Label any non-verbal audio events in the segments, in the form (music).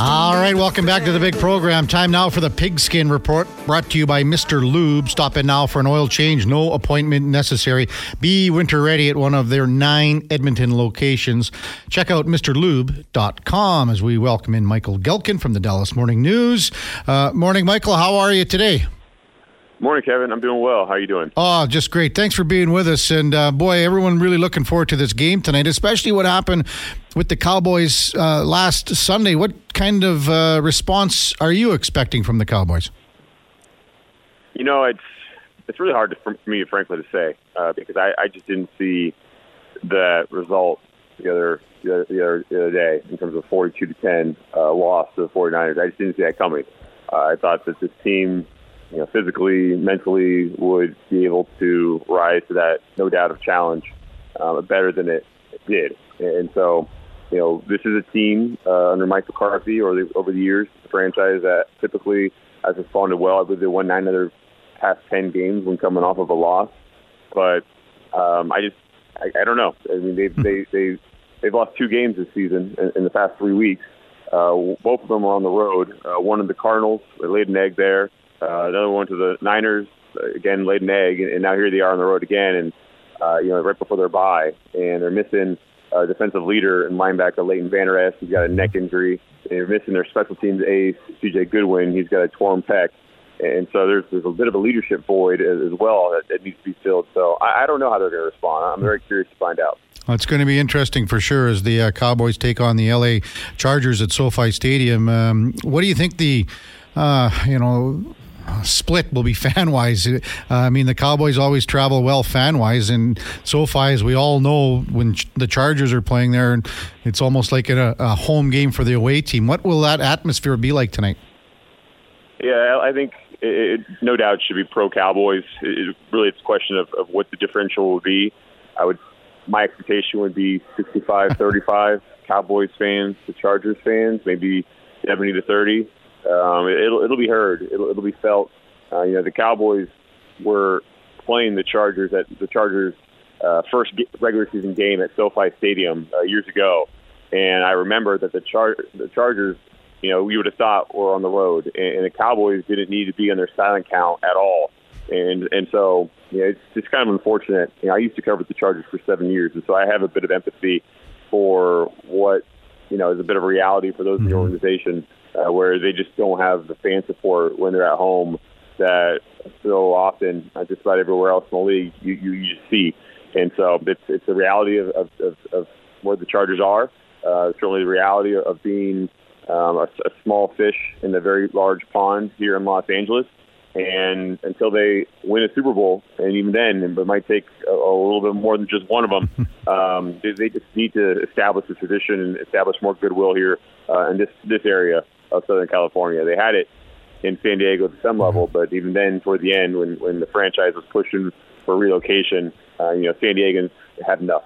All right, welcome back to the big program. Time now for the pigskin report brought to you by Mr. Lube. Stop in now for an oil change, no appointment necessary. Be winter ready at one of their nine Edmonton locations. Check out MrLube.com as we welcome in Michael Gehlken from the Dallas Morning News. Uh, morning, Michael. How are you today? Morning, Kevin. I'm doing well. How are you doing? Oh, just great. Thanks for being with us. And uh, boy, everyone really looking forward to this game tonight, especially what happened with the Cowboys uh, last Sunday. What kind of uh, response are you expecting from the Cowboys? You know, it's it's really hard for me, frankly, to say uh, because I, I just didn't see the result the other the other, the other, the other day in terms of 42 to 10 uh, loss to the 49ers. I just didn't see that coming. Uh, I thought that this team you know, physically, mentally would be able to rise to that, no doubt, of challenge uh, better than it did. And so, you know, this is a team uh, under Mike McCarthy or the, over the years, the franchise that typically has responded well. I believe they won nine of their past ten games when coming off of a loss. But um, I just, I, I don't know. I mean, they've they they they've lost two games this season in, in the past three weeks. Uh, both of them are on the road. Uh, one of the Cardinals, they laid an egg there. Uh, another one to the Niners, again laid an egg, and, and now here they are on the road again, and uh, you know right before their bye, and they're missing uh, defensive leader and linebacker Leighton Vander Esch. He's got a neck injury. They're missing their special teams ace C.J. Goodwin. He's got a torn pec. And so there's there's a bit of a leadership void as, as well that, that needs to be filled. So I, I don't know how they're going to respond. I'm very curious to find out. Well, it's going to be interesting for sure as the uh, Cowboys take on the LA Chargers at SoFi Stadium. Um, what do you think the uh, you know split will be (laughs) fan wise. Uh, I mean, the Cowboys always travel well fan wise, and SoFi, as we all know, when the Chargers are playing there, it's almost like a, a home game for the away team. What will that atmosphere be like tonight? Yeah, I think it, it no doubt should be pro Cowboys. It, really, it's a question of, of what the differential will be. I would, my expectation would be 65-35 Cowboys fans to Chargers fans, maybe 70 to 30 um, it'll it'll be heard. It'll it'll be felt. Uh, you know, the Cowboys were playing the Chargers at the Chargers' uh, first regular season game at SoFi Stadium uh, years ago, and I remember that the Char- the Chargers, you know, we would have thought were on the road, and, and the Cowboys didn't need to be on their silent count at all. And and so you know, it's just kind of unfortunate. You know, I used to cover the Chargers for seven years, and so I have a bit of empathy for what you know is a bit of reality for those mm-hmm. in the mm-hmm. organization uh, where they just don't have the fan support when they're at home that so often uh, just about everywhere else in the league you, you, you see. And so it's it's the reality of, of, of, of where the Chargers are. Uh, certainly the reality of being um, a, a small fish in a very large pond here in Los Angeles. And until they win a Super Bowl, and even then, it might take a, a little bit more than just one of them. (laughs) um, they, they just need to establish a tradition and establish more goodwill here uh, in this this area of Southern California. They had it in San Diego to some level, but even then, toward the end, when when the franchise was pushing for relocation, uh, you know, San Diegans had enough.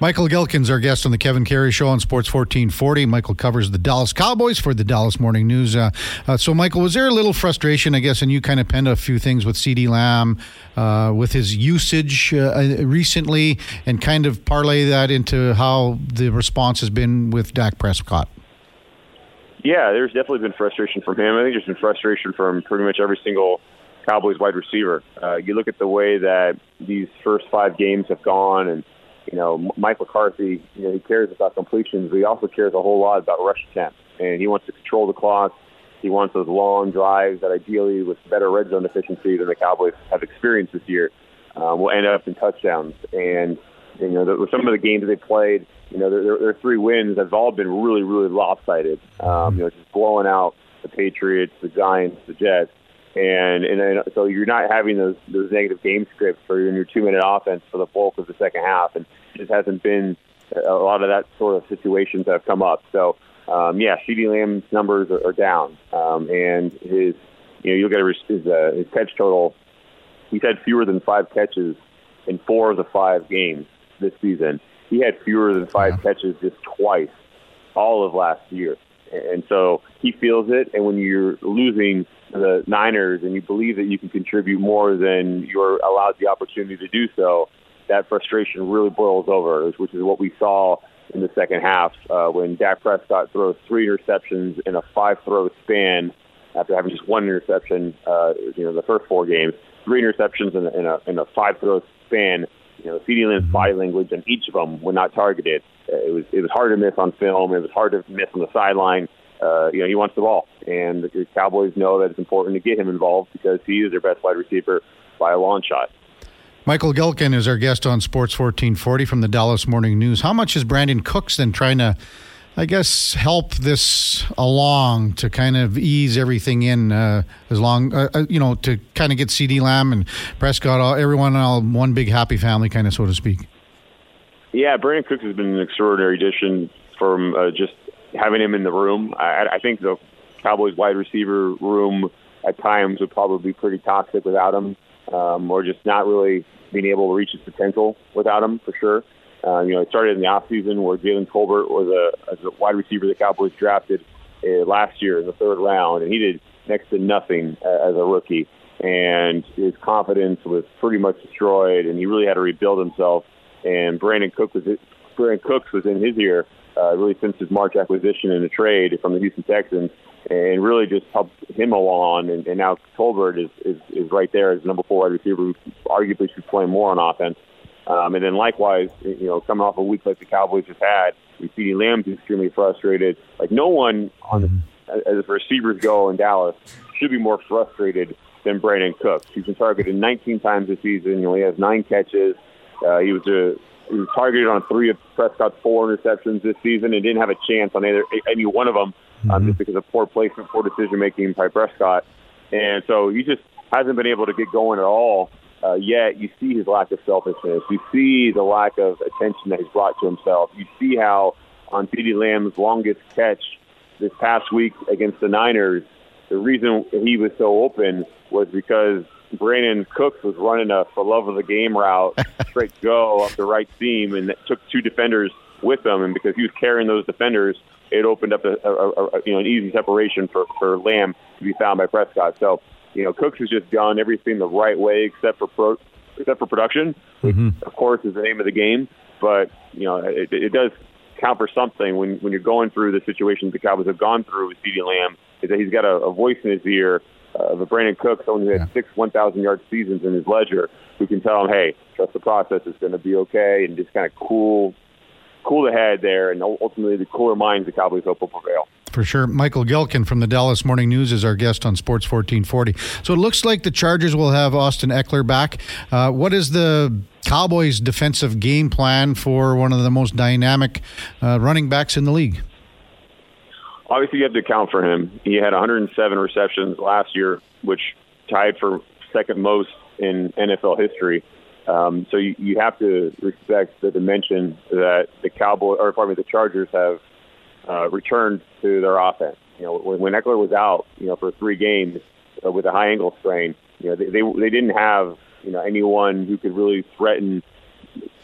Michael Gehlken's our guest on the Kevin Karius Show on Sports 1440. Michael covers the Dallas Cowboys for the Dallas Morning News. Uh, uh, so, Michael, was there a little frustration, I guess, and you kind of penned a few things with CeeDee Lamb uh, with his usage uh, recently and kind of parlay that into how the response has been with Dak Prescott? Yeah, there's definitely been frustration from him. I think there's been frustration from pretty much every single Cowboys wide receiver. Uh, you look at the way that these first five games have gone, and you know Mike McCarthy, you know he cares about completions, but he also cares a whole lot about rush attempts, and he wants to control the clock. He wants those long drives that ideally, with better red zone efficiency than the Cowboys have experienced this year, um, will end up in touchdowns. And you know, the, some of the games they played, you know, their, their three wins have all been really, really lopsided. Um, you know, just blowing out the Patriots, the Giants, the Jets, and and then, so you're not having those those negative game scripts for your two minute offense for the bulk of the second half, and it just hasn't been a lot of that sort of situations that have come up. So um, yeah, CeeDee Lamb's numbers are, are down, um, and his you know you'll get his his, uh, his catch total. He's had fewer than five catches in four of the five games this season. He had fewer than five yeah. catches just twice all of last year. And so he feels it. And when you're losing the Niners and you believe that you can contribute more than you're allowed the opportunity to do so, that frustration really boils over, which is what we saw in the second half uh, when Dak Prescott throws three interceptions in a five-throw span after having just one interception. Uh, you know, the first four games, three interceptions in a, in a, in a five-throw span. You know, CeeDee Lamb's body language and each of them were not targeted. Uh, it was it was hard to miss on film. It was hard to miss on the sideline. Uh, you know, he wants the ball, and the Cowboys know that it's important to get him involved because he is their best wide receiver by a long shot. Michael Gehlken is our guest on Sports 1440 from the Dallas Morning News. How much is Brandin Cooks then trying to, I guess, help this along to kind of ease everything in uh, as long, uh, uh you know, to kind of get CeeDee Lamb and Prescott, all, everyone all one big happy family, kind of so to speak? Yeah, Brandin Cooks has been an extraordinary addition from uh, just having him in the room. I, I think the Cowboys wide receiver room at times would probably be pretty toxic without him um, or just not really being able to reach his potential without him for sure. Uh, you know, it started in the offseason where Jalen Tolbert was a, a wide receiver the Cowboys drafted uh, last year in the third round, and he did next to nothing uh, as a rookie. And his confidence was pretty much destroyed, and he really had to rebuild himself. And Brandin Cook was Brandin Cooks was in his ear uh, really since his March acquisition and a trade from the Houston Texans and really just helped him along. And, and now Tolbert is, is, is right there as number four wide receiver who arguably should play more on offense. Um, and then likewise, you know, coming off a week like the Cowboys just had, CeeDee Lamb's extremely frustrated. Like no one on the, as receivers go in Dallas should be more frustrated than Brandin Cooks. He's been targeted 19 times this season. You know, he has nine catches. Uh, he was a he was targeted on three of Prescott's four interceptions this season and didn't have a chance on either any one of them um, mm-hmm. just because of poor placement, poor decision making by Prescott. And so he just hasn't been able to get going at all. Uh, yet you see his lack of selfishness. You see the lack of attention that he's brought to himself. You see how on CeeDee Lamb's longest catch this past week against the Niners, the reason he was so open was because Brandin Cooks was running a for love of the game route, (laughs) straight go up the right seam, and took two defenders with him. And because he was carrying those defenders, it opened up a, a, a you know an easy separation for for Lamb to be found by Prescott. So you know Cooks has just done everything the right way except for pro, except for production, mm-hmm. of course is the name of the game. But you know it, it does count for something when when you're going through the situations the Cowboys have gone through with CeeDee Lamb. Is that he's got a, a voice in his ear uh, of a Brandin Cook, someone who had yeah. six 1,000 yard seasons in his ledger, who can tell him, hey, trust the process, it's going to be okay, and just kind of cool cool the head there, and ultimately the cooler minds the Cowboys hope will prevail. For sure. Michael Gehlken from the Dallas Morning News is our guest on Sports 1440. So it looks like the Chargers will have Austin Ekeler back. Uh, what is the Cowboys' defensive game plan for one of the most dynamic uh, running backs in the league? Obviously, you have to account for him. He had 107 receptions last year, which tied for second most in NFL history. Um, so you, you have to respect the dimension that the Cowboy or pardon me, the Chargers have uh, returned to their offense. You know, when, when Ekeler was out, you know, for three games uh, with a high ankle sprain, you know, they, they they didn't have you know anyone who could really threaten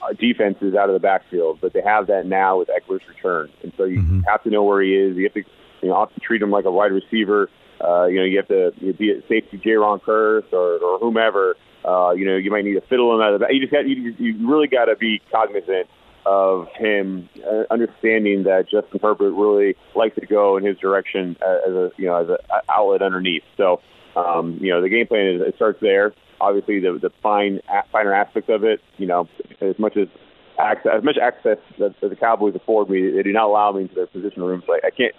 uh, defenses out of the backfield, but they have that now with Ekeler's return, and so you mm-hmm. have to know where he is. You have to you know, have to treat him like a wide receiver. Uh, you know, you have to you be it safety Jayron Kearse or, or whomever uh, you know, you might need to fiddle him out of the back. You just got you, you really got to be cognizant of him uh, understanding that Justin Herbert really likes to go in his direction as a you know as an outlet underneath. So um, you know the game plan is it starts there. Obviously, the the fine finer aspects of it, you know, as much as access, as much access that, that the Cowboys afford me, they do not allow me into their position rooms. Like I can't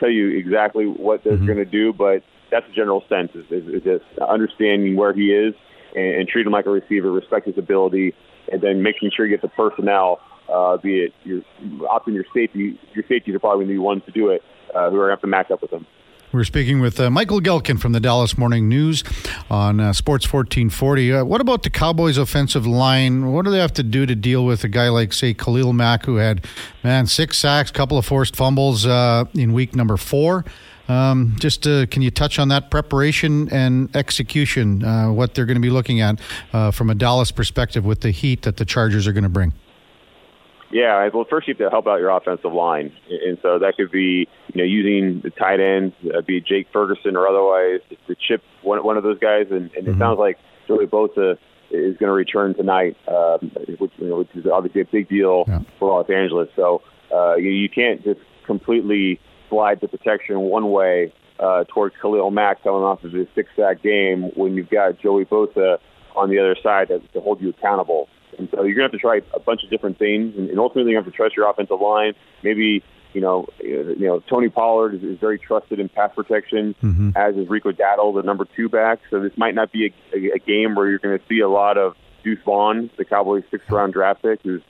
tell you exactly what they're mm-hmm. going to do, but that's the general sense is, is, is just understanding where he is and, and treat him like a receiver, respect his ability, and then making sure you get the personnel, uh, be it your opting your safety. Your safeties are probably going to be the ones to do it, uh, who are going to have to match up with them. We're speaking with uh, Michael Gehlken from the Dallas Morning News on uh, Sports 1440. Uh, what about the Cowboys' offensive line? What do they have to do to deal with a guy like, say, Khalil Mack, who had, man, six sacks, couple of forced fumbles uh, in week number four? Um, just uh, can you touch on that preparation and execution, uh, what they're going to be looking at from a Dallas perspective with the heat that the Chargers are going to bring? Yeah, well, first you have to help out your offensive line, and so that could be you know using the tight ends, uh, be Jake Ferguson or otherwise to chip one one of those guys, and, and mm-hmm. it sounds like Joey Bosa is going to return tonight, um, which, you know, which is obviously a big deal yeah. for Los Angeles. So uh, you, you can't just completely slide the protection one way uh, towards Khalil Mack coming off of his six sack game when you've got Joey Bosa on the other side to, to hold you accountable. And so you're going to have to try a bunch of different things, and, and ultimately you have to trust your offensive line. Maybe you know, you know Tony Pollard is, is very trusted in pass protection, mm-hmm. as is Rico Dowdle, the number two back. So this might not be a, a, a game where you're going to see a lot of Deuce Vaughn, the Cowboys' sixth round draft pick, who's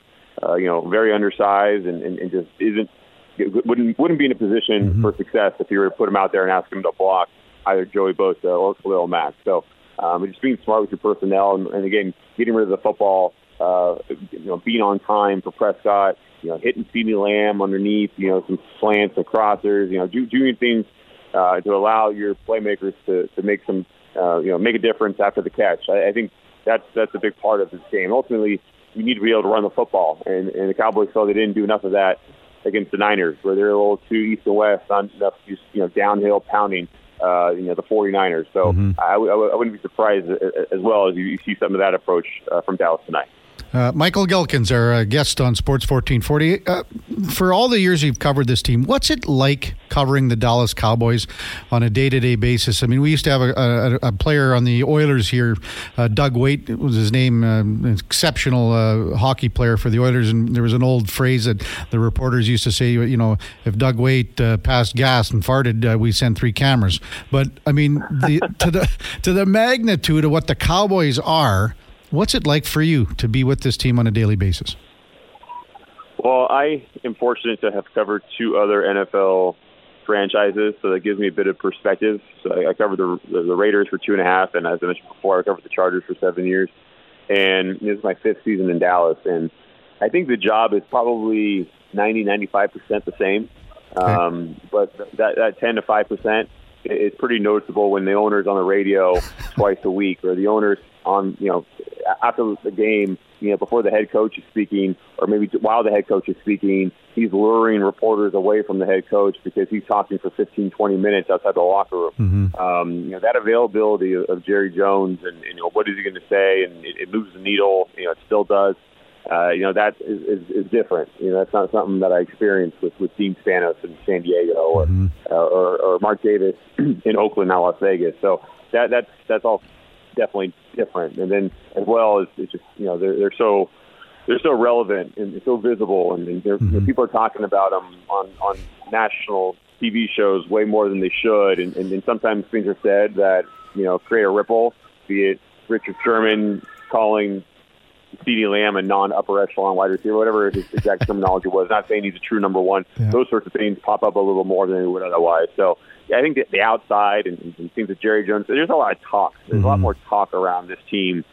uh, you know very undersized and, and, and just isn't wouldn't wouldn't be in a position mm-hmm. for success if you were to put him out there and ask him to block either Joey Bosa or Khalil Mack. So um, just being smart with your personnel and, and again getting rid of the football, uh, you know, being on time for Prescott, you know, hitting CeeDee Lamb underneath, you know, some slants and crossers, you know, do, doing things uh, to allow your playmakers to, to make some, uh, you know, make a difference after the catch. I, I think that's that's a big part of this game. Ultimately, you need to be able to run the football, and, and the Cowboys felt they didn't do enough of that against the Niners, where they're a little too east and west on enough just you know downhill pounding. Uh, you know the 49ers. So mm-hmm. I, w- I wouldn't be surprised as well as you, you see some of that approach uh, from Dallas tonight. Uh, Michael Gehlken's, our uh, guest on Sports 1440. Uh, for all the years you've covered this team, what's it like covering the Dallas Cowboys on a day to day basis? I mean, we used to have a, a, a player on the Oilers here, uh, Doug Weight was his name, an exceptional uh, hockey player for the Oilers. And there was an old phrase that the reporters used to say, you know, if Doug Weight passed gas and farted, we send three cameras. But I mean, the, to the (laughs) to the magnitude of what the Cowboys are. What's it like for you to be with this team on a daily basis? Well, I am fortunate to have covered two other NFL franchises, so that gives me a bit of perspective. So I, I covered the, the the Raiders for two and a half, and as I mentioned before, I covered the Chargers for seven years. And this is my fifth season in Dallas, and I think the job is probably 90, 95 percent the same. Okay. Um, but that that 10 to 5 percent is pretty noticeable when the owner's on the radio (laughs) twice a week, or the owner's on you know after the game, you know, before the head coach is speaking, or maybe while the head coach is speaking, he's luring reporters away from the head coach because he's talking for 15, 20 minutes outside the locker room. Mm-hmm. Um, you know, that availability of, of Jerry Jones and, and you know what is he going to say, and it, it moves the needle. You know, it still does. Uh, you know, that is, is, is different. You know, that's not something that I experienced with, with Dean Spanos in San Diego or, mm-hmm. uh, or, or Mark Davis (clears throat) in Oakland, now Las Vegas. So that, that's, that's all definitely different. And then as well as it's just you know they're they're so they're so relevant and so visible, and, and mm-hmm. you know, people are talking about them on on national TV shows way more than they should, and, and, and sometimes things are said that you know create a ripple. Be it Richard Sherman calling CeeDee Lamb and non-upper echelon wide receiver, whatever his exact terminology was. Not saying he's a true number one. Yeah. Those sorts of things pop up a little more than they would otherwise. So yeah, I think that the outside and, and things that Jerry Jones. There's a lot of talk. There's mm-hmm. a lot mm-hmm. more talk around this team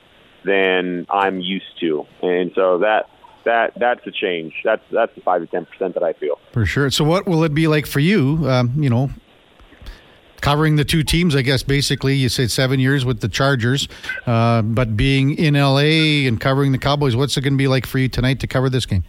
than I'm used to, and so that that that's a change. That's that's the five to ten percent that I feel for sure. So, what will it be like for you? Um, you know, covering the two teams, I guess. Basically, you said seven years with the Chargers, uh, but being in LA and covering the Cowboys, what's it going to be like for you tonight to cover this game?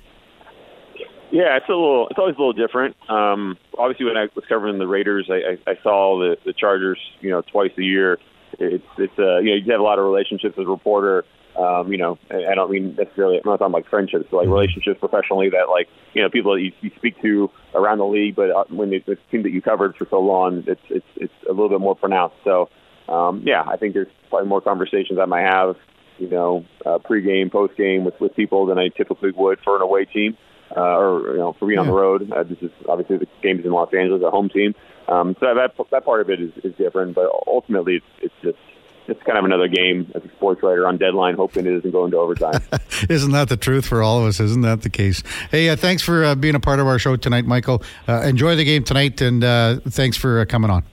Yeah, it's a little. It's always a little different. Um, obviously, when I was covering the Raiders, I, I, I saw the, the Chargers, you know, twice a year. It's it's uh, you know you have a lot of relationships as a reporter. Um, you know, I don't mean necessarily. I'm not talking like friendships, but like relationships professionally that like you know people that you, you speak to around the league. But uh, when it's a team that you covered for so long, it's it's it's a little bit more pronounced. So um, yeah, I think there's probably more conversations I might have, you know, uh, pregame, postgame with with people than I typically would for an away team uh, or you know for being yeah. on the road. Uh, this is obviously the game's in Los Angeles, a home team. Um, so that that part of it is, is different, but ultimately it's it's just it's kind of another game as a sports writer on deadline, hoping it doesn't go into overtime. (laughs) isn't that the truth for all of us? Isn't that the case? Hey, uh, thanks for uh, being a part of our show tonight, Michael. Uh, enjoy the game tonight, and uh, thanks for uh, coming on.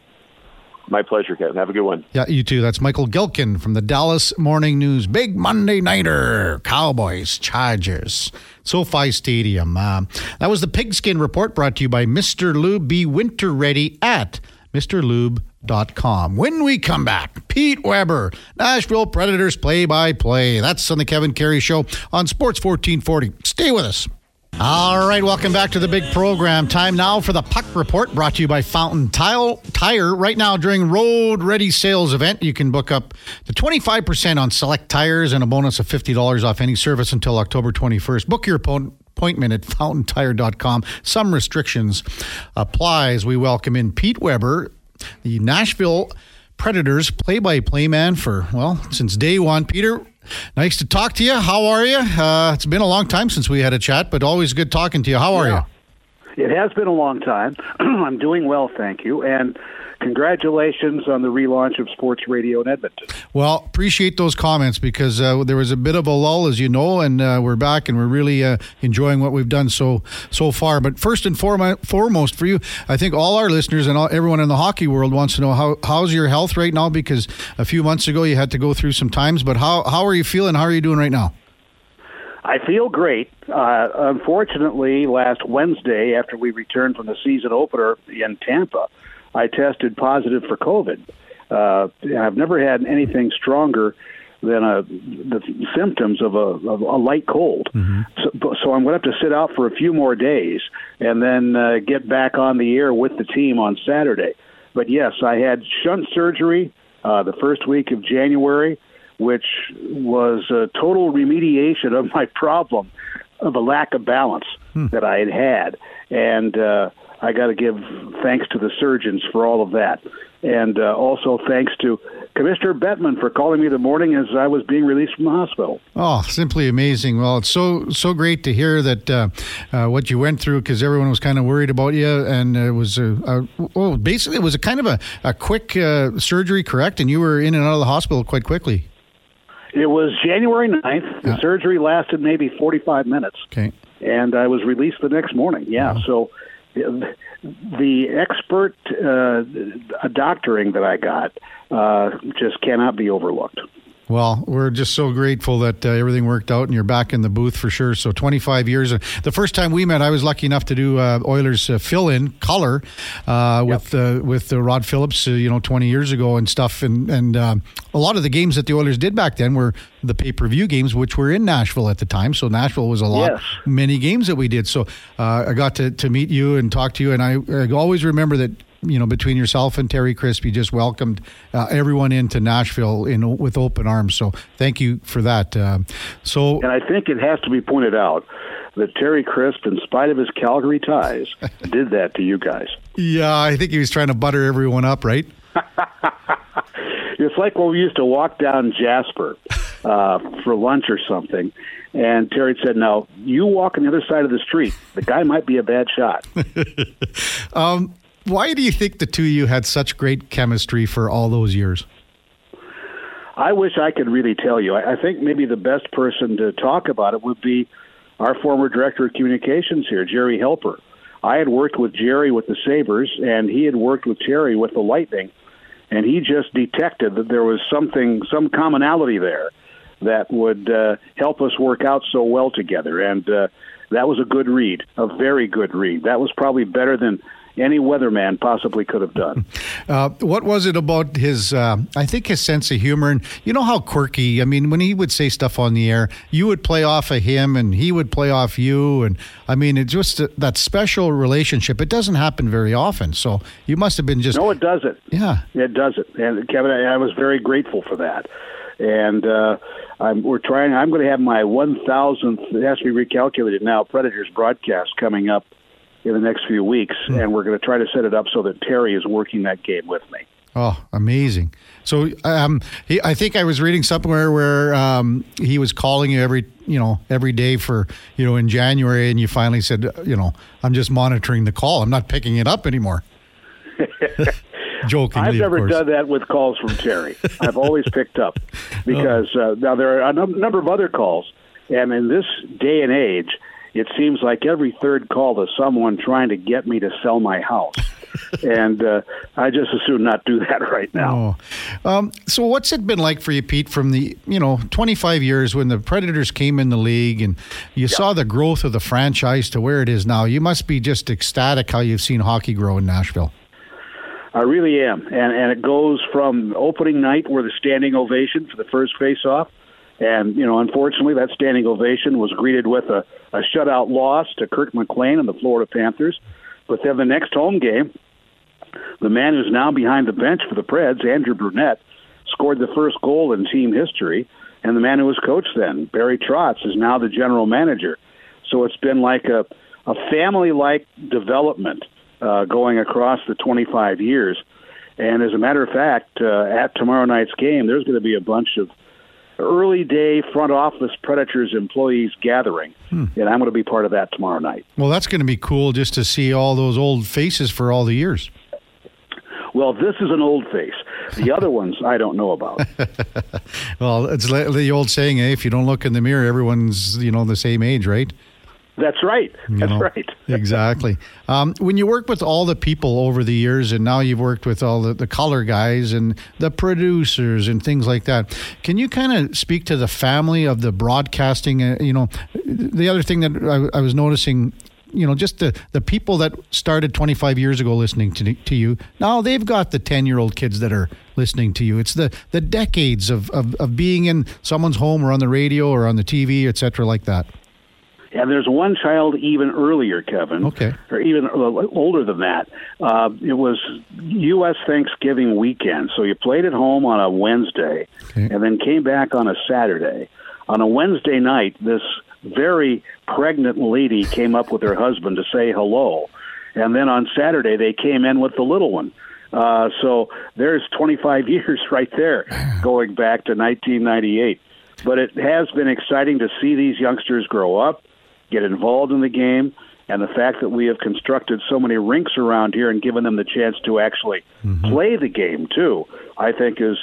My pleasure, Kevin. Have a good one. Yeah, you too. That's Michael Gehlken from the Dallas Morning News. Big Monday Nighter. Cowboys, Chargers, SoFi Stadium. Uh, that was the Pigskin Report brought to you by Mr. Lube. Be winter ready at MrLube.com. When we come back, Pete Weber, Nashville Predators play by play. That's on the Kevin Karius Show on Sports 1440. Stay with us. All right, welcome back to the big program. Time now for the Puck Report brought to you by Fountain Tile Tire. Right now, during Road Ready Sales event, you can book up to 25% on select tires and a bonus of $50 off any service until October 21st. Book your appointment at fountaintire.com. Some restrictions apply as we welcome in Pete Weber, the Nashville Predators play by play man for, well, since day one. Peter, nice to talk to you. How are you? Uh, it's been a long time since we had a chat, but always good talking to you. How are yeah. you? It has been a long time. (clears throat) I'm doing well, thank you. And congratulations on the relaunch of sports radio in Edmonton. Well, appreciate those comments because uh, there was a bit of a lull, as you know, and uh, we're back and we're really uh, enjoying what we've done so so far. But first and foremost, for you, I think all our listeners and all, everyone in the hockey world wants to know how how's your health right now because a few months ago you had to go through some times. But how how are you feeling? How are you doing right now? I feel great. Uh, unfortunately, last Wednesday, after we returned from the season opener in Tampa, I tested positive for COVID. Uh, I've never had anything stronger than a, the symptoms of a, of a light cold. Mm-hmm. So, so I'm going to have to sit out for a few more days and then uh, get back on the air with the team on Saturday. But yes, I had shunt surgery uh, the first week of January, which was a total remediation of my (laughs) problem of a lack of balance hmm. that I had had. And uh, I got to give thanks to the surgeons for all of that, and uh, also thanks to Commissioner Bettman for calling me the morning as I was being released from the hospital. Oh, simply amazing! Well, it's so so great to hear that uh, uh, what you went through because everyone was kind of worried about you, and it was a, a well, basically it was a kind of a, a quick uh, surgery, correct? And you were in and out of the hospital quite quickly. It was January 9th. The yeah. surgery lasted maybe 45 minutes. Okay. And I was released the next morning. Yeah. So the expert uh, doctoring that I got uh, just cannot be overlooked. Well, we're just so grateful that uh, everything worked out and you're back in the booth for sure. So 25 years. The first time we met, I was lucky enough to do uh, Oilers uh, fill-in color uh, yep. with uh, with Rod Phillips, uh, you know, 20 years ago and stuff. And and a lot of the games that the Oilers did back then were the pay-per-view games, which were in Nashville at the time. So Nashville was a lot, yes. many games that we did. So I got to, to meet you and talk to you, and I, I always remember that you know, between yourself and Terry Crisp, you just welcomed uh, everyone into Nashville in with open arms. So thank you for that. Uh, so, and I think it has to be pointed out that Terry Crisp, in spite of his Calgary ties, (laughs) did that to you guys. Yeah, I think he was trying to butter everyone up, right? (laughs) it's like when we used to walk down Jasper uh, for lunch or something, and Terry said, "No, you walk on the other side of the street. The guy might be a bad shot." (laughs) um, why do you think the two of you had such great chemistry for all those years? I wish I could really tell you. I, think maybe the best person to talk about it would be our former director of communications here, Gerry Helper. I had worked with Gerry with the Sabres, and he had worked with Terry with the Lightning, and he just detected that there was something, some commonality there that would uh, help us work out so well together. And uh, that was a good read, a very good read. That was probably better than any weatherman possibly could have done. (laughs) Uh, what was it about his? Uh, I think his sense of humor, and you know how quirky. I mean, when he would say stuff on the air, you would play off of him, and he would play off you, and I mean, it's just uh, that special relationship. It doesn't happen very often, so you must have been just. No, it doesn't. Yeah, it doesn't. And Kevin, I, I was very grateful for that and uh, I'm, we're trying. I'm going to have my 1,000th. It has to be recalculated now. Predators broadcast coming up in the next few weeks, mm. and we're going to try to set it up so that Terry is working that game with me. Oh, amazing! So, um, he, I think I was reading somewhere where um, he was calling you every, you know, every day for, you know, in January, and you finally said, you know, I'm just monitoring the call. I'm not picking it up anymore. (laughs) Jokingly, I've never done that with calls from Terry. I've always picked up (laughs) because uh, now there are a num- number of other calls, and in this day and age, it seems like every third call is someone trying to get me to sell my house. (laughs) and uh, I just assume not do that right now. Oh. Um, so, what's it been like for you, Pete? From the you know 25 years when the Predators came in the league, and you yeah. saw the growth of the franchise to where it is now. You must be just ecstatic how you've seen hockey grow in Nashville. I really am, and and it goes from opening night where the standing ovation for the first face-off and, you know, unfortunately, that standing ovation was greeted with a, a shutout loss to Kirk McLean and the Florida Panthers. But then the next home game, the man who's now behind the bench for the Preds, Andrew Brunette, scored the first goal in team history. And the man who was coach then, Barry Trotz, is now the general manager. So it's been like a, a family like development uh, going across the 25 years. And as a matter of fact, uh, at tomorrow night's game, there's going to be a bunch of early day front office Predators employees gathering, hmm. and I'm going to be part of that tomorrow night. Well, that's going to be cool just to see all those old faces for all the years. Well, this is an old face. The other (laughs) ones I don't know about. (laughs) well, it's the old saying: eh? if you don't look in the mirror, everyone's you know the same age, right? That's right. That's you know, right. (laughs) exactly. Um, when you work with all the people over the years, and now you've worked with all the, the color guys and the producers and things like that, can you kind of speak to the family of the broadcasting? Uh, you know, the other thing that I, I was noticing you know, just the, the people that started 25 years ago listening to, to you, now they've got the 10 year old kids that are listening to you. It's the, the decades of, of, of being in someone's home or on the radio or on the TV, et cetera, like that. And there's one child even earlier, Kevin, okay, or even older than that. Uh, it was U.S. Thanksgiving weekend, so you played at home on a Wednesday, okay. and then came back on a Saturday. On a Wednesday night, this very pregnant lady came up with her husband to say hello. And then on Saturday, they came in with the little one. Uh, so there's 25 (laughs) years right there going back to 1998. But it has been exciting to see these youngsters grow up, get involved in the game, and the fact that we have constructed so many rinks around here and given them the chance to actually mm-hmm. play the game too, I think is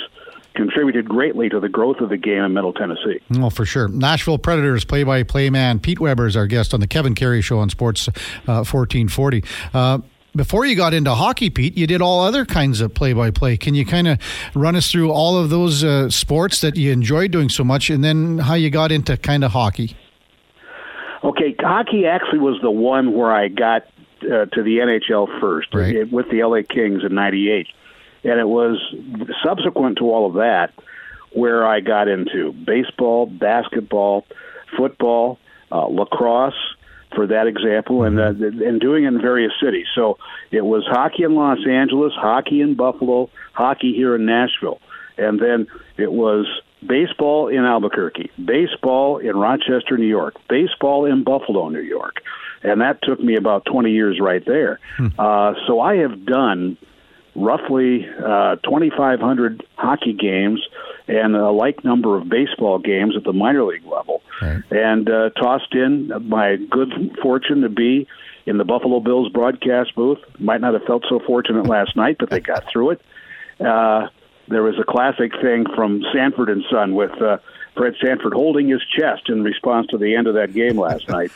contributed greatly to the growth of the game in Middle Tennessee. Oh, for sure. Nashville Predators play-by-play man Pete Weber is our guest on the Kevin Karius Show on Sports uh, 1440. Uh, before you got into hockey, Pete, you did all other kinds of play-by-play. Can you kind of run us through all of those uh, sports that you enjoyed doing so much, and then how you got into kind of hockey? Okay, hockey actually was the one where I got uh, to the NHL first right. with the LA Kings in '98. And it was subsequent to all of that where I got into baseball, basketball, football, uh, lacrosse, for that example, and uh, and doing it in various cities. So it was hockey in Los Angeles, hockey in Buffalo, hockey here in Nashville, and then it was baseball in Albuquerque, baseball in Rochester, New York, baseball in Buffalo, New York, and that took me about 20 years right there. Hmm. Uh, so I have done roughly uh, 2,500 hockey games and a like number of baseball games at the minor league level. Right. And uh, tossed in my good fortune to be in the Buffalo Bills broadcast booth. Might not have felt so fortunate last night, but they got through it. Uh, there was a classic thing from Sanford and Son with uh, Fred Sanford holding his chest in response to the end of that game last (laughs) night,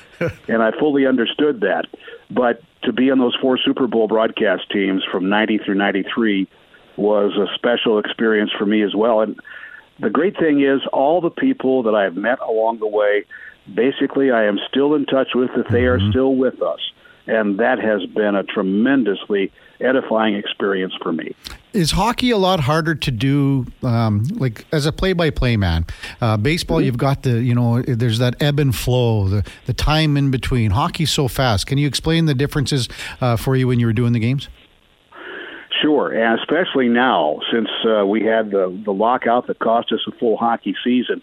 and I fully understood that. But to be on those four Super Bowl broadcast teams from 90 through 93 was a special experience for me as well. And the great thing is, all the people that I've met along the way, basically, I am still in touch with if they mm-hmm. are still with us. And that has been a tremendously edifying experience for me. Is hockey a lot harder to do, um, like as a play-by-play man? Uh, baseball, mm-hmm. you've got the, you know, there's that ebb and flow, the the time in between. Hockey's so fast. Can you explain the differences uh, for you when you were doing the games? Sure, and especially now since uh, we had the the lockout that cost us a full hockey season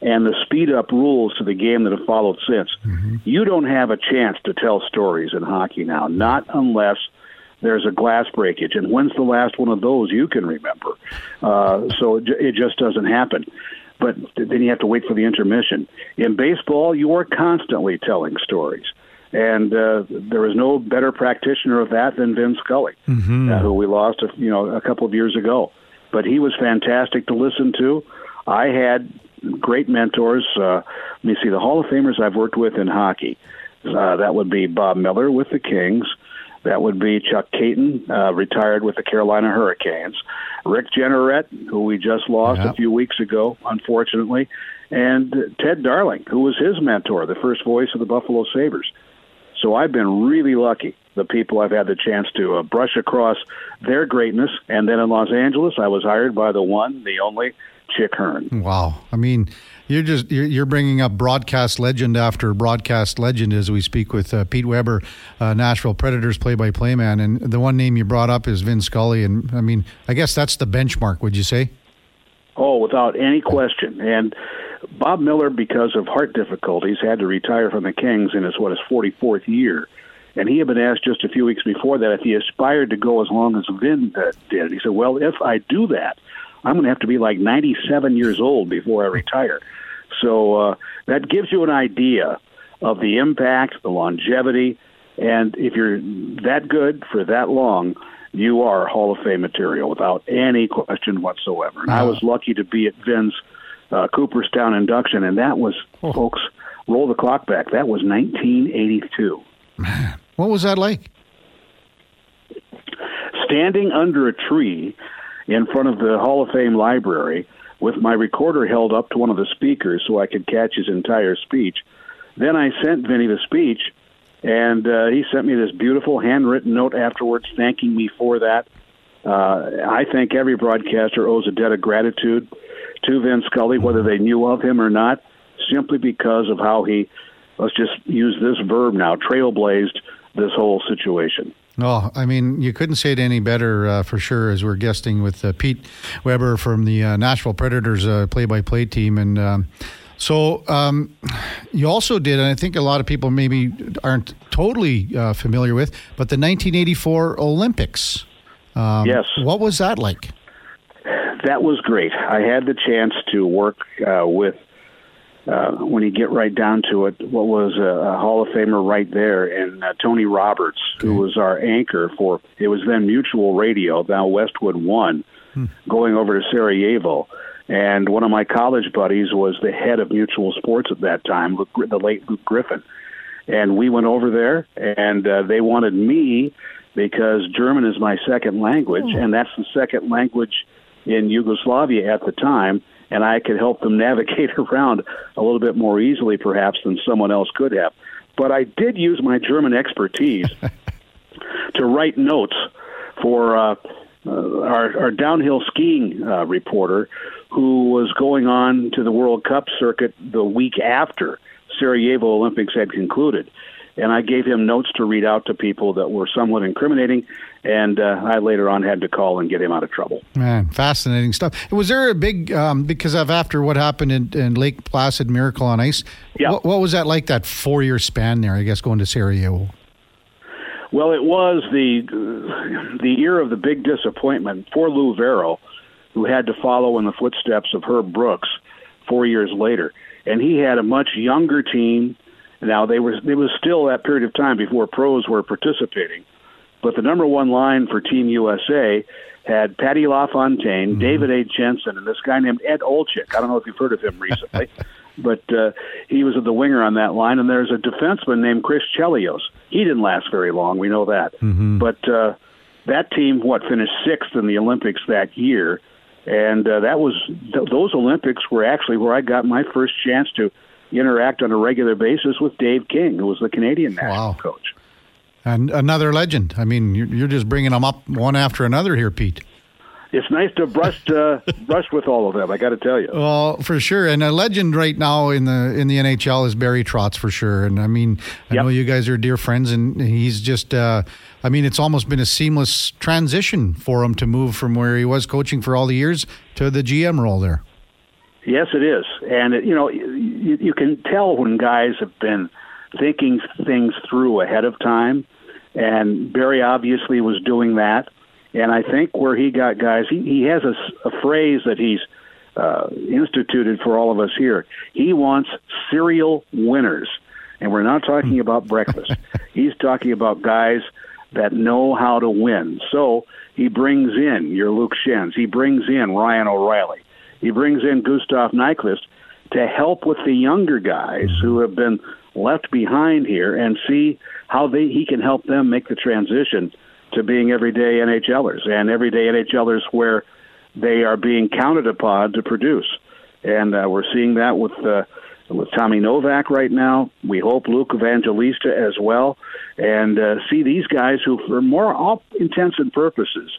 and the speed up rules to the game that have followed since. Mm-hmm. You don't have a chance to tell stories in hockey now, not unless there's a glass breakage. And when's the last one of those you can remember? Uh, so it, it just doesn't happen. But then you have to wait for the intermission. In baseball, you are constantly telling stories. And uh, there is no better practitioner of that than Vin Scully, mm-hmm. uh, who we lost, a, you know, a couple of years ago. But he was fantastic to listen to. I had great mentors. Uh, let me see the Hall of Famers I've worked with in hockey. Uh, that would be Bob Miller with the Kings. That would be Chuck Kaiton, uh, retired with the Carolina Hurricanes. Rick Jeanneret, who we just lost yep. a few weeks ago, unfortunately, and Ted Darling, who was his mentor, the first voice of the Buffalo Sabres. So I've been really lucky, the people I've had the chance to uh, brush across their greatness. And then in Los Angeles, I was hired by the one, the only Chick Hearn. Wow. I mean, you're just you're, you're bringing up broadcast legend after broadcast legend as we speak with uh, Pete Weber, uh, Nashville Predators play-by-play man, and the one name you brought up is Vin Scully, and I mean, I guess that's the benchmark. Would you say? Oh, without any question. And Bob Miller, because of heart difficulties, had to retire from the Kings in his what his 44th year, and he had been asked just a few weeks before that if he aspired to go as long as Vin uh, did. He said, "Well, if I do that, I'm going to have to be like 97 years old before I retire." So uh, that gives you an idea of the impact, the longevity, and if you're that good for that long, you are Hall of Fame material without any question whatsoever. And I was lucky to be at Vin's uh, Cooperstown induction, and that was, oh. folks, roll the clock back. That was 1982. Man, what was that like? Standing under a tree in front of the Hall of Fame library with my recorder held up to one of the speakers so I could catch his entire speech. Then I sent Vinny the speech, and uh, he sent me this beautiful handwritten note afterwards thanking me for that. Uh, I think every broadcaster owes a debt of gratitude to Vin Scully, whether they knew of him or not, simply because of how he, let's just use this verb now, trailblazed this whole situation. Oh, I mean, you couldn't say it any better uh, for sure. As we're guesting with uh, Pete Weber from the uh, Nashville Predators uh, play-by-play team, and um, so um, you also did, and I think a lot of people maybe aren't totally uh, familiar with, but the 1984 Olympics. Um, yes. What was that like? That was great. I had the chance to work uh, with, uh, when you get right down to it, what was a, a Hall of Famer right there, and uh, Tony Roberts, okay. who was our anchor for, it was then Mutual Radio, now Westwood One, hmm. going over to Sarajevo. And one of my college buddies was the head of Mutual Sports at that time, the late Luke Griffin. And we went over there, and uh, they wanted me because German is my second language, oh. and that's the second language in Yugoslavia at the time, and I could help them (laughs) navigate around a little bit more easily, perhaps, than someone else could have. But I did use my German expertise (laughs) to write notes for uh, uh, our, our downhill skiing uh, reporter who was going on to the World Cup circuit the week after Sarajevo Olympics had concluded and I gave him notes to read out to people that were somewhat incriminating, and uh, I later on had to call and get him out of trouble. Man, fascinating stuff. Was there a big um, because of after what happened in, in Lake Placid, Miracle on Ice? Yeah. What, what was that like? That four year span there, I guess, going to Sarajevo. Well, it was the the year of the big disappointment for Lou Vairo, who had to follow in the footsteps of Herb Brooks four years later, and he had a much younger team now they were it was still that period of time before pros were participating, but the number one line for Team USA had Patty LaFontaine, mm-hmm. David A. Jensen, and this guy named Ed Olczyk. I don't know if you've heard of him recently, (laughs) but uh, he was the winger on that line. And there's a defenseman named Chris Chelios. He didn't last very long. We know that. Mm-hmm. But uh, that team, what finished sixth in the Olympics that year, and uh, that was th- those Olympics were actually where I got my first chance to interact on a regular basis with Dave King, who was the Canadian national wow. coach. And another legend. I mean, you're just bringing them up one after another here, Pete. It's nice to brush uh, (laughs) brush with all of them. I got to tell you. Well, for sure, and a legend right now in the in the NHL is Barry Trotz for sure. And I mean, I yep. know you guys are dear friends, and he's just. Uh, I mean, it's almost been a seamless transition for him to move from where he was coaching for all the years to the GM role there. Yes, it is, and it, you know you, you can tell when guys have been thinking things through ahead of time, and Barry obviously was doing that. And I think where he got guys, he, he has a, a phrase that he's uh, instituted for all of us here. He wants serial winners, and we're not talking about breakfast. (laughs) He's talking about guys that know how to win. So he brings in your Luke Schenns. He brings in Ryan O'Reilly. He brings in Gustav Nyquist to help with the younger guys who have been left behind here and see how they he can help them make the transition to being everyday NHLers and everyday NHLers where they are being counted upon to produce. And uh, we're seeing that with uh, with Tommy Novak right now. We hope Luke Evangelista as well, and uh, see these guys who, for more all intents and purposes,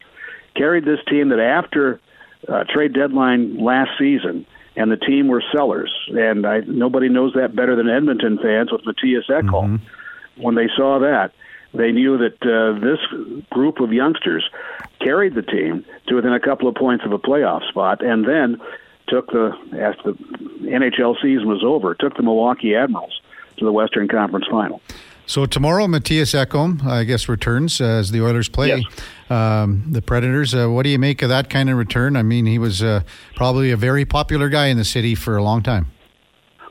carried this team that after uh, trade deadline last season, and the team were sellers. And I, nobody knows that better than Edmonton fans with Mattias Ekholm. Mm-hmm. When they saw that, they knew that uh, this group of youngsters carried the team to within a couple of points of a playoff spot, and then took the, after the NHL season was over, took the Milwaukee Admirals to the Western Conference Final. So tomorrow, Mattias Ekholm, I guess, returns uh, as the Oilers play yes. um, the Predators. Uh, what do you make of that kind of return? I mean, he was uh, probably a very popular guy in the city for a long time.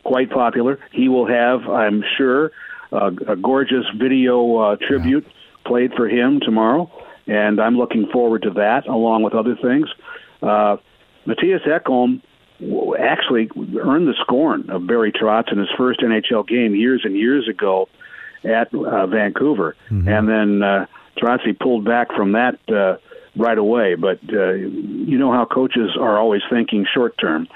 Quite popular. He will have, I'm sure, a gorgeous video uh, tribute yeah. played for him tomorrow, and I'm looking forward to that, along with other things. Uh, Mattias Ekholm actually earned the scorn of Barry Trotz in his first NHL game years and years ago at uh, Vancouver, mm-hmm. and then uh, Trotzy pulled back from that uh, right away. But uh, you know how coaches are always thinking short term.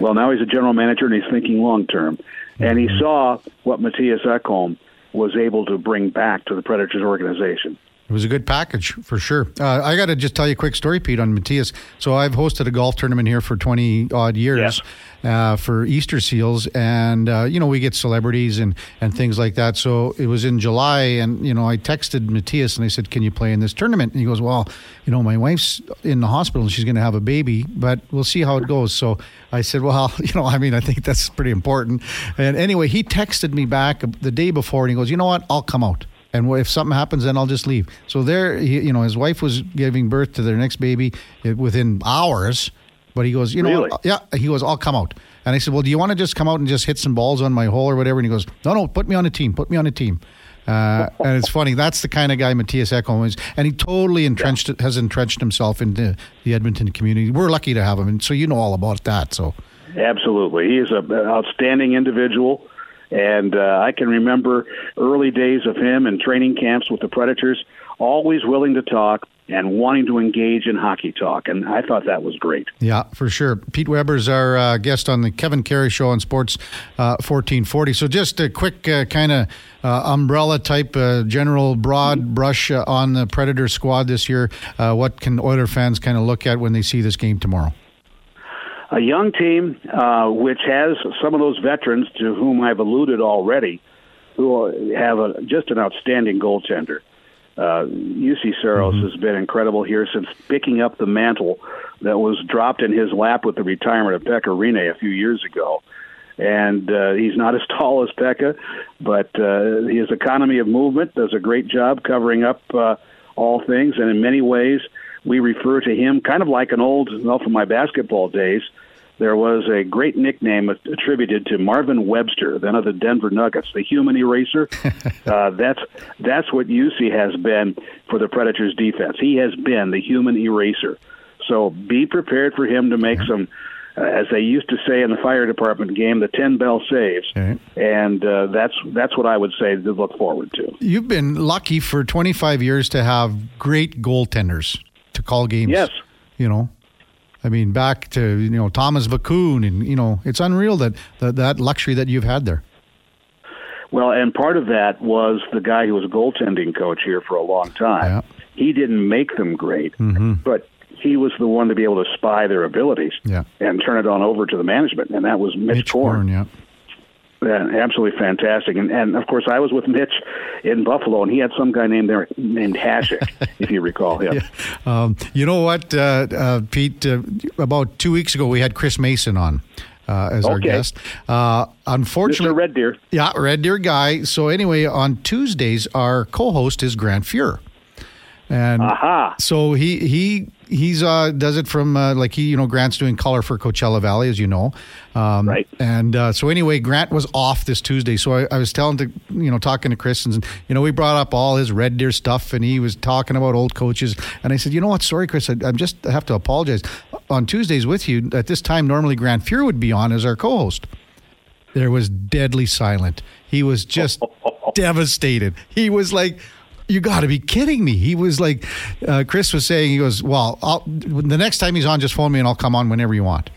Well, now he's a general manager and he's thinking long term. And he saw what Mattias Ekholm was able to bring back to the Predators organization. It was a good package for sure. Uh, I got to just tell you a quick story, Pete, on Mattias. So I've hosted a golf tournament here for 20 odd years uh, for Easter Seals. And, uh, you know, we get celebrities and, and things like that. So it was in July. And, you know, I texted Mattias and I said, Can you play in this tournament? And he goes, Well, you know, my wife's in the hospital and she's going to have a baby, but we'll see how it goes. So I said, Well, (laughs) you know, I mean, I think that's pretty important. And anyway, he texted me back the day before and he goes, You know what? I'll come out and if something happens, then I'll just leave. So there, he, you know, his wife was giving birth to their next baby eh, within hours. But he goes, you know, really? yeah. He goes, I'll come out. And I said, well, do you want to just come out and just hit some balls on my hole or whatever? And he goes, no, no, put me on a team. Put me on a team. Uh, and it's funny. That's the kind of guy Mattias Ekholm is, and he totally entrenched yeah. has entrenched himself into the Edmonton community. We're lucky to have him, and so you know all about that. So, absolutely, he is an outstanding individual. And uh, I can remember early days of him in training camps with the Predators, always willing to talk and wanting to engage in hockey talk. And I thought that was great. Yeah, for sure. Pete Weber's our uh, guest on the Kevin Karius Show on Sports uh, 1440. So just a quick uh, kind of uh, umbrella type, uh, general broad brush uh, on the Predator squad this year. what can Oiler fans kind of look at when they see this game tomorrow? A young team uh, which has some of those veterans to whom I've alluded already, who have a, just an outstanding goaltender. Uh, Juuse Saros mm-hmm. has been incredible here since picking up the mantle that was dropped in his lap with the retirement of Pekka Rinne a few years ago. And uh, he's not (laughs) as tall as Pekka, but uh, his economy of movement does a great job covering up uh, all things. And in many ways, we refer to him kind of like an old, well, from my basketball days, there was a great nickname attributed to Marvin Webster, then of the Denver Nuggets, the human eraser. (laughs) uh, that's that's what Juuse has been for the Predators defense. He has been the human eraser. So be prepared for him to make some, uh, as they used to say in the fire department game, the ten bell saves, okay. and uh, that's that's what I would say to look forward to. You've been lucky for 25 years to have great goaltenders to call games. Yes, you know I mean, back to you know Tomas Vokoun, and you know it's unreal that, that that luxury that you've had there. Well, and part of that was the guy who was a goaltending coach here for a long time. Yeah. He didn't make them great, mm-hmm. but he was the one to be able to spy their abilities yeah. and turn it on over to the management, and that was Mitch, Mitch Korn. Korn yeah. Yeah, absolutely fantastic. And and of course, I was with Mitch in Buffalo, and he had some guy named there named Hasek, (laughs) if you recall him. Yeah. Um, you know what, uh, uh, Pete? Uh, about two weeks ago, we had Chris Mason on. Uh, as okay. our guest. Uh, unfortunately, Mr. Red Deer. Yeah, Red Deer guy. So anyway, on Tuesdays, our co-host is Grant Fuhr. And Aha. so he he he's uh, does it from uh, like he you know Grant's doing color for Coachella Valley as you know, um, right? And uh, so anyway, Grant was off this Tuesday, so I, I, was telling to you know talking to Chris and you know we brought up all his Red Deer stuff and he was talking about old coaches and I said you know what sorry Chris I, am just I have to apologize on Tuesdays with you at this time normally Grant Fuhr would be on as our co-host. There was deadly silent. He was just (laughs) devastated. He was like you got to be kidding me. He was like, uh, Chris was saying, he goes, well, I'll, the next time he's on, just phone me and I'll come on whenever you want.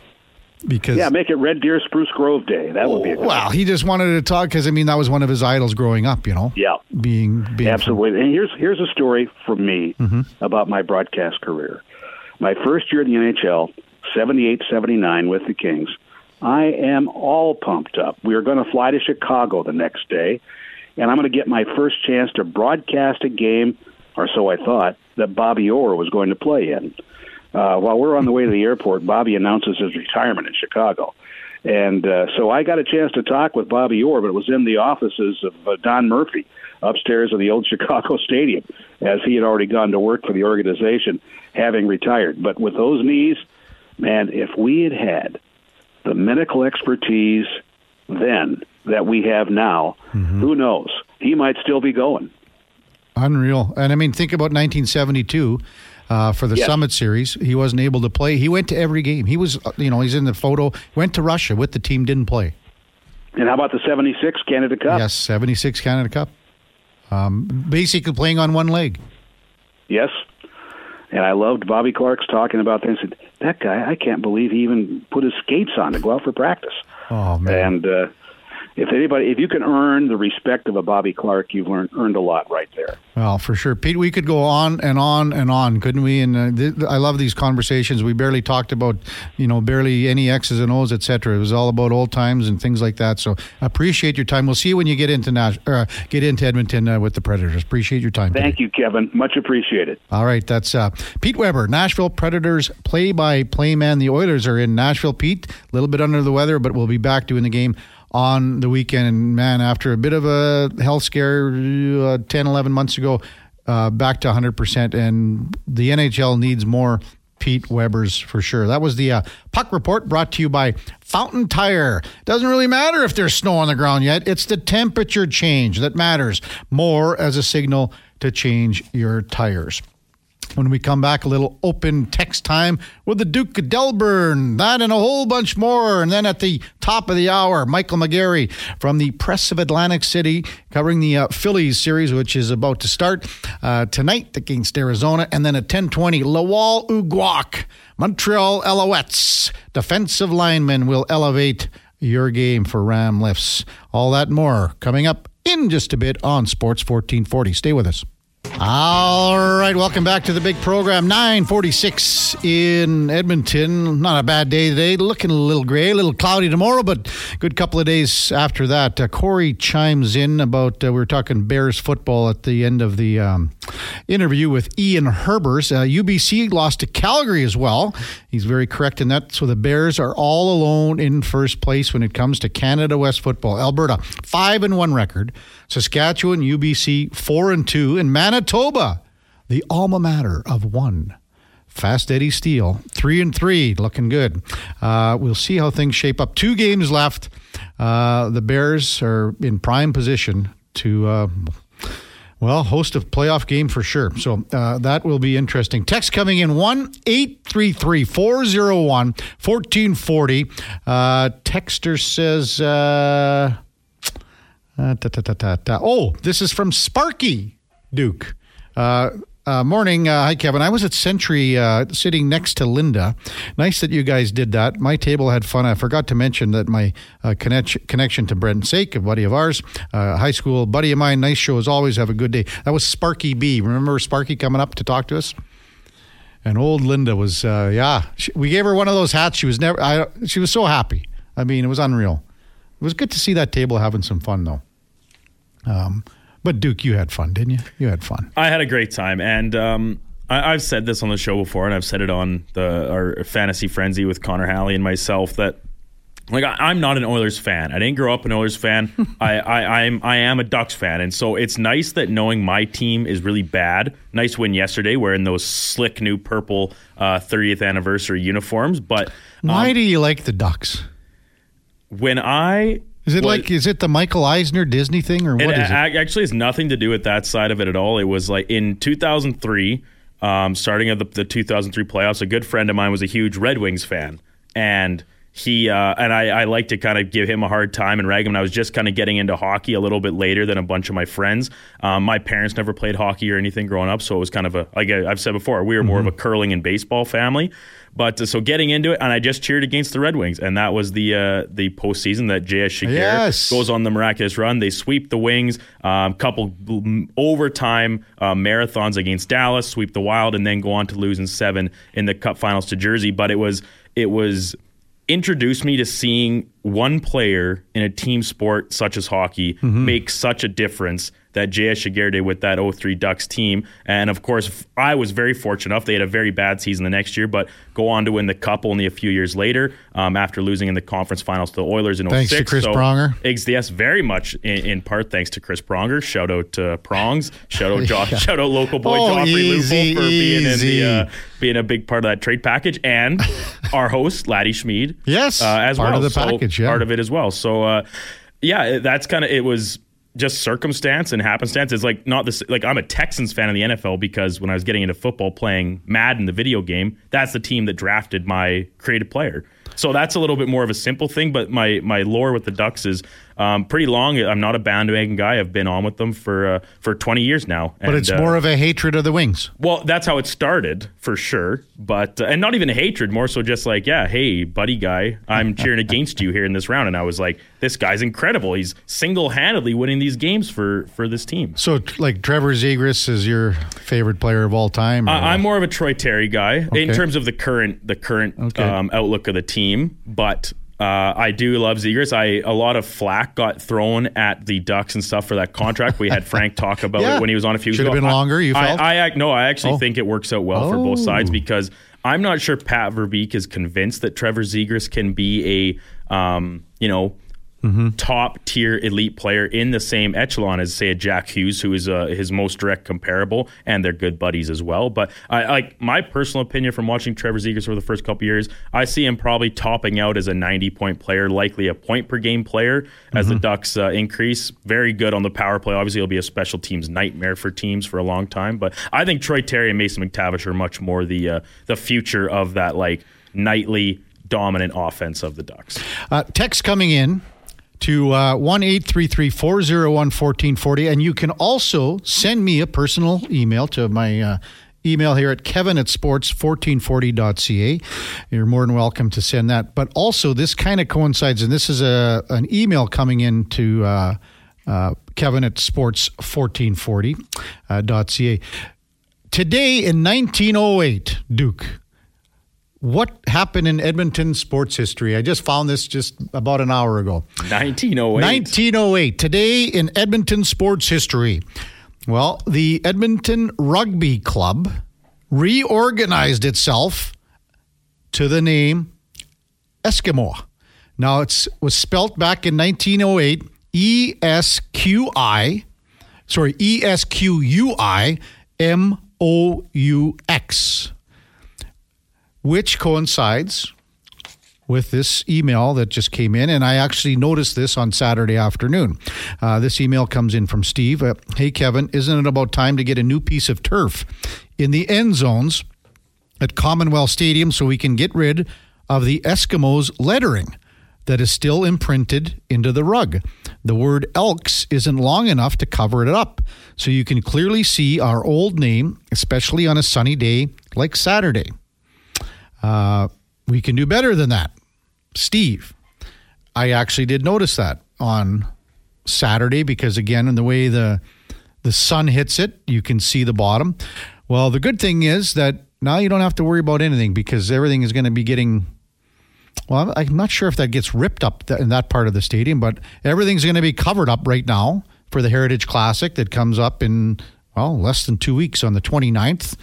Because yeah, make it Red Deer Spruce Grove Day. That would be a well. He just wanted to talk because I mean that was one of his idols growing up. You know. Yeah. Being, being absolutely. From, and here's here's a story from me mm-hmm. about my broadcast career. My first year in the NHL, 78, 79 with the Kings. I am all pumped up. We are going to fly to Chicago the next day and I'm going to get my first chance to broadcast a game, or so I thought, that Bobby Orr was going to play in. Uh, while we're on the way to the airport, Bobby announces his retirement in Chicago. And uh, so I got a chance to talk with Bobby Orr, but it was in the offices of uh, Don Murphy upstairs in the old (laughs) Chicago Stadium, as he had already gone to work for the organization, having retired. But with those knees, man, if we had had the medical expertise then that we have now, mm-hmm. who knows? He might still be going. Unreal. And I mean, think about 1972 uh, for the yes. Summit Series. He wasn't able to play. He went to every game. He was, uh, you know, he's in the photo. Went to Russia with the team, didn't play. And how about the 76 Canada Cup? Yes, 76 Canada Cup. Um, basically playing on one leg. Yes. And I loved Bobby Clarke's talking about this. That guy, I can't believe he even put his skates on to go out for practice. Oh, man. And, uh, if anybody, if you can earn the respect of a Bobby Clarke, you've earned, earned a lot right there. Well, for sure, Pete. We could go on and on and on, couldn't we? And uh, th- I love these conversations. We barely talked about, you know, barely any X's and O's, etc. It was all about old times and things like that. So appreciate your time. We'll see you when you get into Nash- uh, get into Edmonton uh, with the Predators. Appreciate your time. Thank today. you, Kevin. Much appreciated. All right, that's uh, Pete Weber, Nashville Predators play-by-play man. The Oilers are in Nashville. Pete, a little bit under the weather, but we'll be back doing the game on the weekend. And man, after a bit of a health scare uh, 10, 11 months ago, uh, back to 100%. And the NHL needs more Pete Weber's for sure. That was the uh, Puck Report brought to you by Fountain Tire. Doesn't really matter if there's snow on the ground yet, it's the temperature change that matters more as a signal to change your tires. When we come back, a little open text time with the Duke of Delburne, that and a whole bunch more. And then at the top of the hour, Michael McGarry from the Press of Atlantic City covering the uh, Phillies series, which is about to start uh, tonight against Arizona. And then at 1020, Lwal Uguak, Montreal Alouettes, defensive lineman will elevate your game for Ram Lifts. All that more coming up in just a bit on Sports 1440. Stay with us. All right, welcome back to the big program. 946 in Edmonton. Not a bad day today. Looking a little gray, a little cloudy tomorrow, but good couple of days after that. Uh, Corey chimes in about, uh, we were talking Bears football at the end of the um, interview with Ian Herbers. Uh, UBC lost to Calgary as well. He's very correct in that. So the Bears are all alone in first place when it comes to Canada West football. Alberta, 5 and 1 record. Saskatchewan, UBC, 4 and 2. And Manitoba, the alma mater of one. Fast Eddie Steele, three and three, looking good. Uh, we'll see how things shape up. Two games left. Uh, the Bears are in prime position to, uh, well, host a playoff game for sure. So uh, that will be interesting. Text coming in 1 833 401 1440. Uh, Texter says, uh, uh, oh, this is from Sparky Duke. Uh, uh, morning. Uh, hi, Kevin. I was at Century uh, sitting next to Linda. Nice that you guys did that. My table had fun. I forgot to mention that my uh, connection, connection to Brent Sake, a buddy of ours, uh, high school buddy of mine. Nice show as always. Have a good day. That was Sparky B. Remember Sparky coming up to talk to us? And old Linda was, uh, yeah. She, we gave her one of those hats. She was never. I, she was so happy. I mean, it was unreal. It was good to see that table having some fun, though. Um, but Duke, you had fun, didn't you? You had fun. I had a great time, and um, I, have said this on the show before, and I've said it on the our fantasy frenzy with Connor Halley and myself that. Like I, am not an Oilers fan. I didn't grow up an Oilers fan. (laughs) I, I I'm I am a Ducks fan, and so it's nice that knowing my team is really bad. Nice win yesterday, wearing those slick new purple uh, 30th anniversary uniforms. But um, why do you like the Ducks? When I is it like is it the Michael Eisner Disney thing or what it is it? Actually, it's nothing to do with that side of it at all. It was like in 2003, um, starting of the, the 2003 playoffs. A good friend of mine was a huge Red Wings fan, and he uh, and I, I like to kind of give him a hard time and rag him. And I was just kind of getting into hockey a little bit later than a bunch of my friends. Um, my parents never played hockey or anything growing up, so it was kind of a like I've said before, we were more mm-hmm. of a curling and baseball family. But uh, so getting into it, and I just cheered against the Red Wings, and that was the uh, the postseason that J.S. Giguère yes. goes on the miraculous run. They sweep the Wings, um, couple overtime uh, marathons against Dallas, sweep the Wild, and then go on to lose in seven in the Cup Finals to Jersey. But it was it was introduced me to seeing one player in a team sport such as hockey mm-hmm. make such a difference that J.S. Giguere did with that 03 Ducks team. And of course, I was very fortunate enough. They had a very bad season the next year, but go on to win the Cup only a few years later um, after losing in the conference finals to the Oilers in Thanks 06. to Chris so, Pronger. ex- Yes, very much in, in part thanks to Chris Pronger. Shout out to Prongs. Shout out (laughs) Josh. Shout out local boy Oh, Joffrey easy, for being in the uh, being a big part of that trade package, and (laughs) our host Laddie Smid. Yes, uh, as part well. of the So, package, yeah. part of it as well. So, uh, yeah, that's kind of it was just circumstance and happenstance. It's like not this like I'm a Texans fan of the NFL because when I was getting into football playing Madden, the video game, that's the team that drafted my creative player. So that's a little bit more of a simple thing, but my my lore with the Ducks is um, pretty long. I'm not a bandwagon guy. I've been on with them for uh, for 20 years now. But it's more of a hatred of the wings. well, that's how it started for sure. But uh, and not even a hatred, more so just like, yeah, hey, buddy guy, I'm (laughs) cheering against you here in this round, and I was like, this guy's incredible. He's single handedly winning these games for for this team. So, like Trevor Zegras is your favorite player of all time? I'm more of a Troy Terry guy in terms of the current the current Okay. um, outlook of the team, but. Uh, I do love Zegras. I a lot of flack got thrown at the Ducks and stuff for that contract. We had (laughs) Frank talk about Yeah. it when he was on a few. Should have been I- longer, you I, felt? I, act no, I actually Oh. think it works out well for both sides Oh. because I'm not sure Pat Verbeek is convinced that Trevor Zegras can be a um, you know Mm-hmm. top tier elite player in the same echelon as say a Jack Hughes, who is uh, his most direct comparable, and they're good buddies as well. But I like my personal opinion from watching Trevor Zegras for the first couple years, I see him probably topping out as a 90 point player, likely a point per game player as Mm-hmm. the Ducks uh, increase. Very good on the power play. Obviously, it'll be a special teams nightmare for teams for a long time. But I think Troy Terry and Mason McTavish are much more the uh, the future of that like nightly dominant offense of the Ducks. Uh, text coming in to uh, 1 833 401 1440. And you can also send me a personal email to my uh, email here at kevin at sports1440.ca. You're more than welcome to send that. But also, this kind of coincides, and this is a an email coming in to uh, uh, kevin at sports1440.ca. Today in 1908, Duke, what happened in Edmonton sports history? I just found this just about an hour ago. 1908. 1908. Today in Edmonton sports history. Well, the Edmonton Rugby Club reorganized itself to the name Eskimo. Now it was spelt back in 1908 E S Q I sorry E S Q U I M O U X which coincides with this email that just came in. And I actually noticed this on Saturday afternoon. Uh, this email comes in from Steve. Uh, hey, Kevin, isn't it about time to get a new piece of turf in the end zones at Commonwealth Stadium so we can get rid of the Eskimos lettering? That is still imprinted into the rug. The word Elks isn't long enough to cover it up, so you can clearly see our old name, especially on a sunny day like Saturday. Uh, we can do better than that. Steve, I actually did notice that on Saturday because again, in the way the the sun hits it, you can see the bottom. Well, the good thing is that now you don't have to worry about anything because everything is going to be getting. Well, I'm not sure if that gets ripped up in that part of the stadium, but everything's going to be covered up right now for the Heritage Classic that comes up in well less than two weeks on the 29th,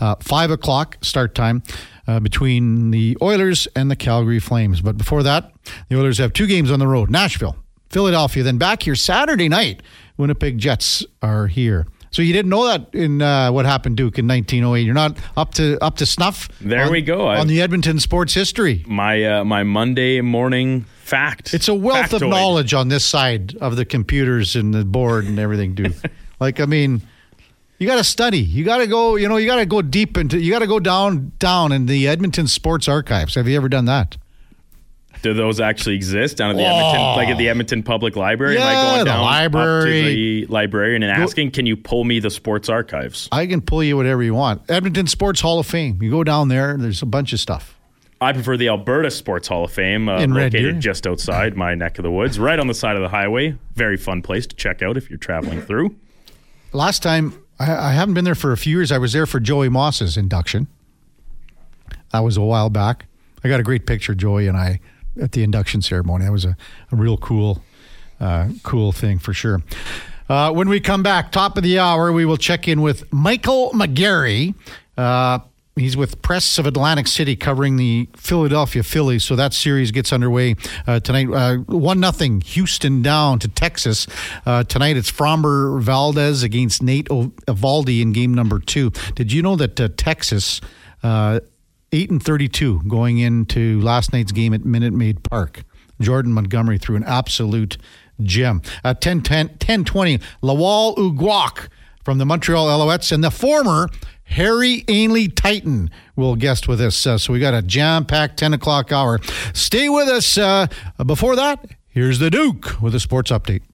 uh, five o'clock start time uh, between the Oilers and the Calgary Flames. But before that, the Oilers have two games on the road: Nashville, Philadelphia. Then back here Saturday night, Winnipeg Jets are here. So you didn't know that in uh, what happened, Duke, in 1908. You're not up to up to snuff. There on- we go. on I've- the Edmonton sports history. my uh, my Monday morning fact. It's a wealth of knowledge on this side of the computers and the board and everything, dude. (laughs) like, I mean, you got to study. You got to go. You know, you got to go deep into. You got to go down down in the Edmonton Sports Archives. Have you ever done that? Do those actually exist down at the Edmonton, like at the Edmonton Public Library? Am I Oh. Yeah, going the down library. to the librarian and asking, "Can you pull me the sports archives?" I can pull you whatever you want. Edmonton Sports Hall of Fame. You go down there. There's a bunch of stuff. I prefer the Alberta Sports Hall of Fame, uh, located just outside my neck of the woods, right on the side of the highway. Very fun place to check out if you're traveling through. Last time, I, I haven't been there for a few years. I was there for Joey Moss's induction. That was a while back. I got a great picture, Joey and I, at the induction ceremony. That was a, a real cool, uh, cool thing for sure. Uh, when we come back, top of the hour, we will check in with Michael McGarry. Uh, He's with Press of Atlantic City covering the Philadelphia Phillies. So that series gets underway uh, tonight. Uh, one nothing Houston down to Texas. Uh, tonight it's Framber Valdez against Nate Eovaldi in game number two. Did you know that uh, Texas uh, eight and thirty-two going into last night's game at Minute Maid Park? Jordan Montgomery threw an absolute gem. Uh, 10 10 10 20 Lwal Uguak from the Montreal Alouettes and the former Harry Ainlay Titan will guest with us. Uh, so we got a jam packed 10 o'clock hour. Stay with us. Uh, before that, here's the Duke with a sports update.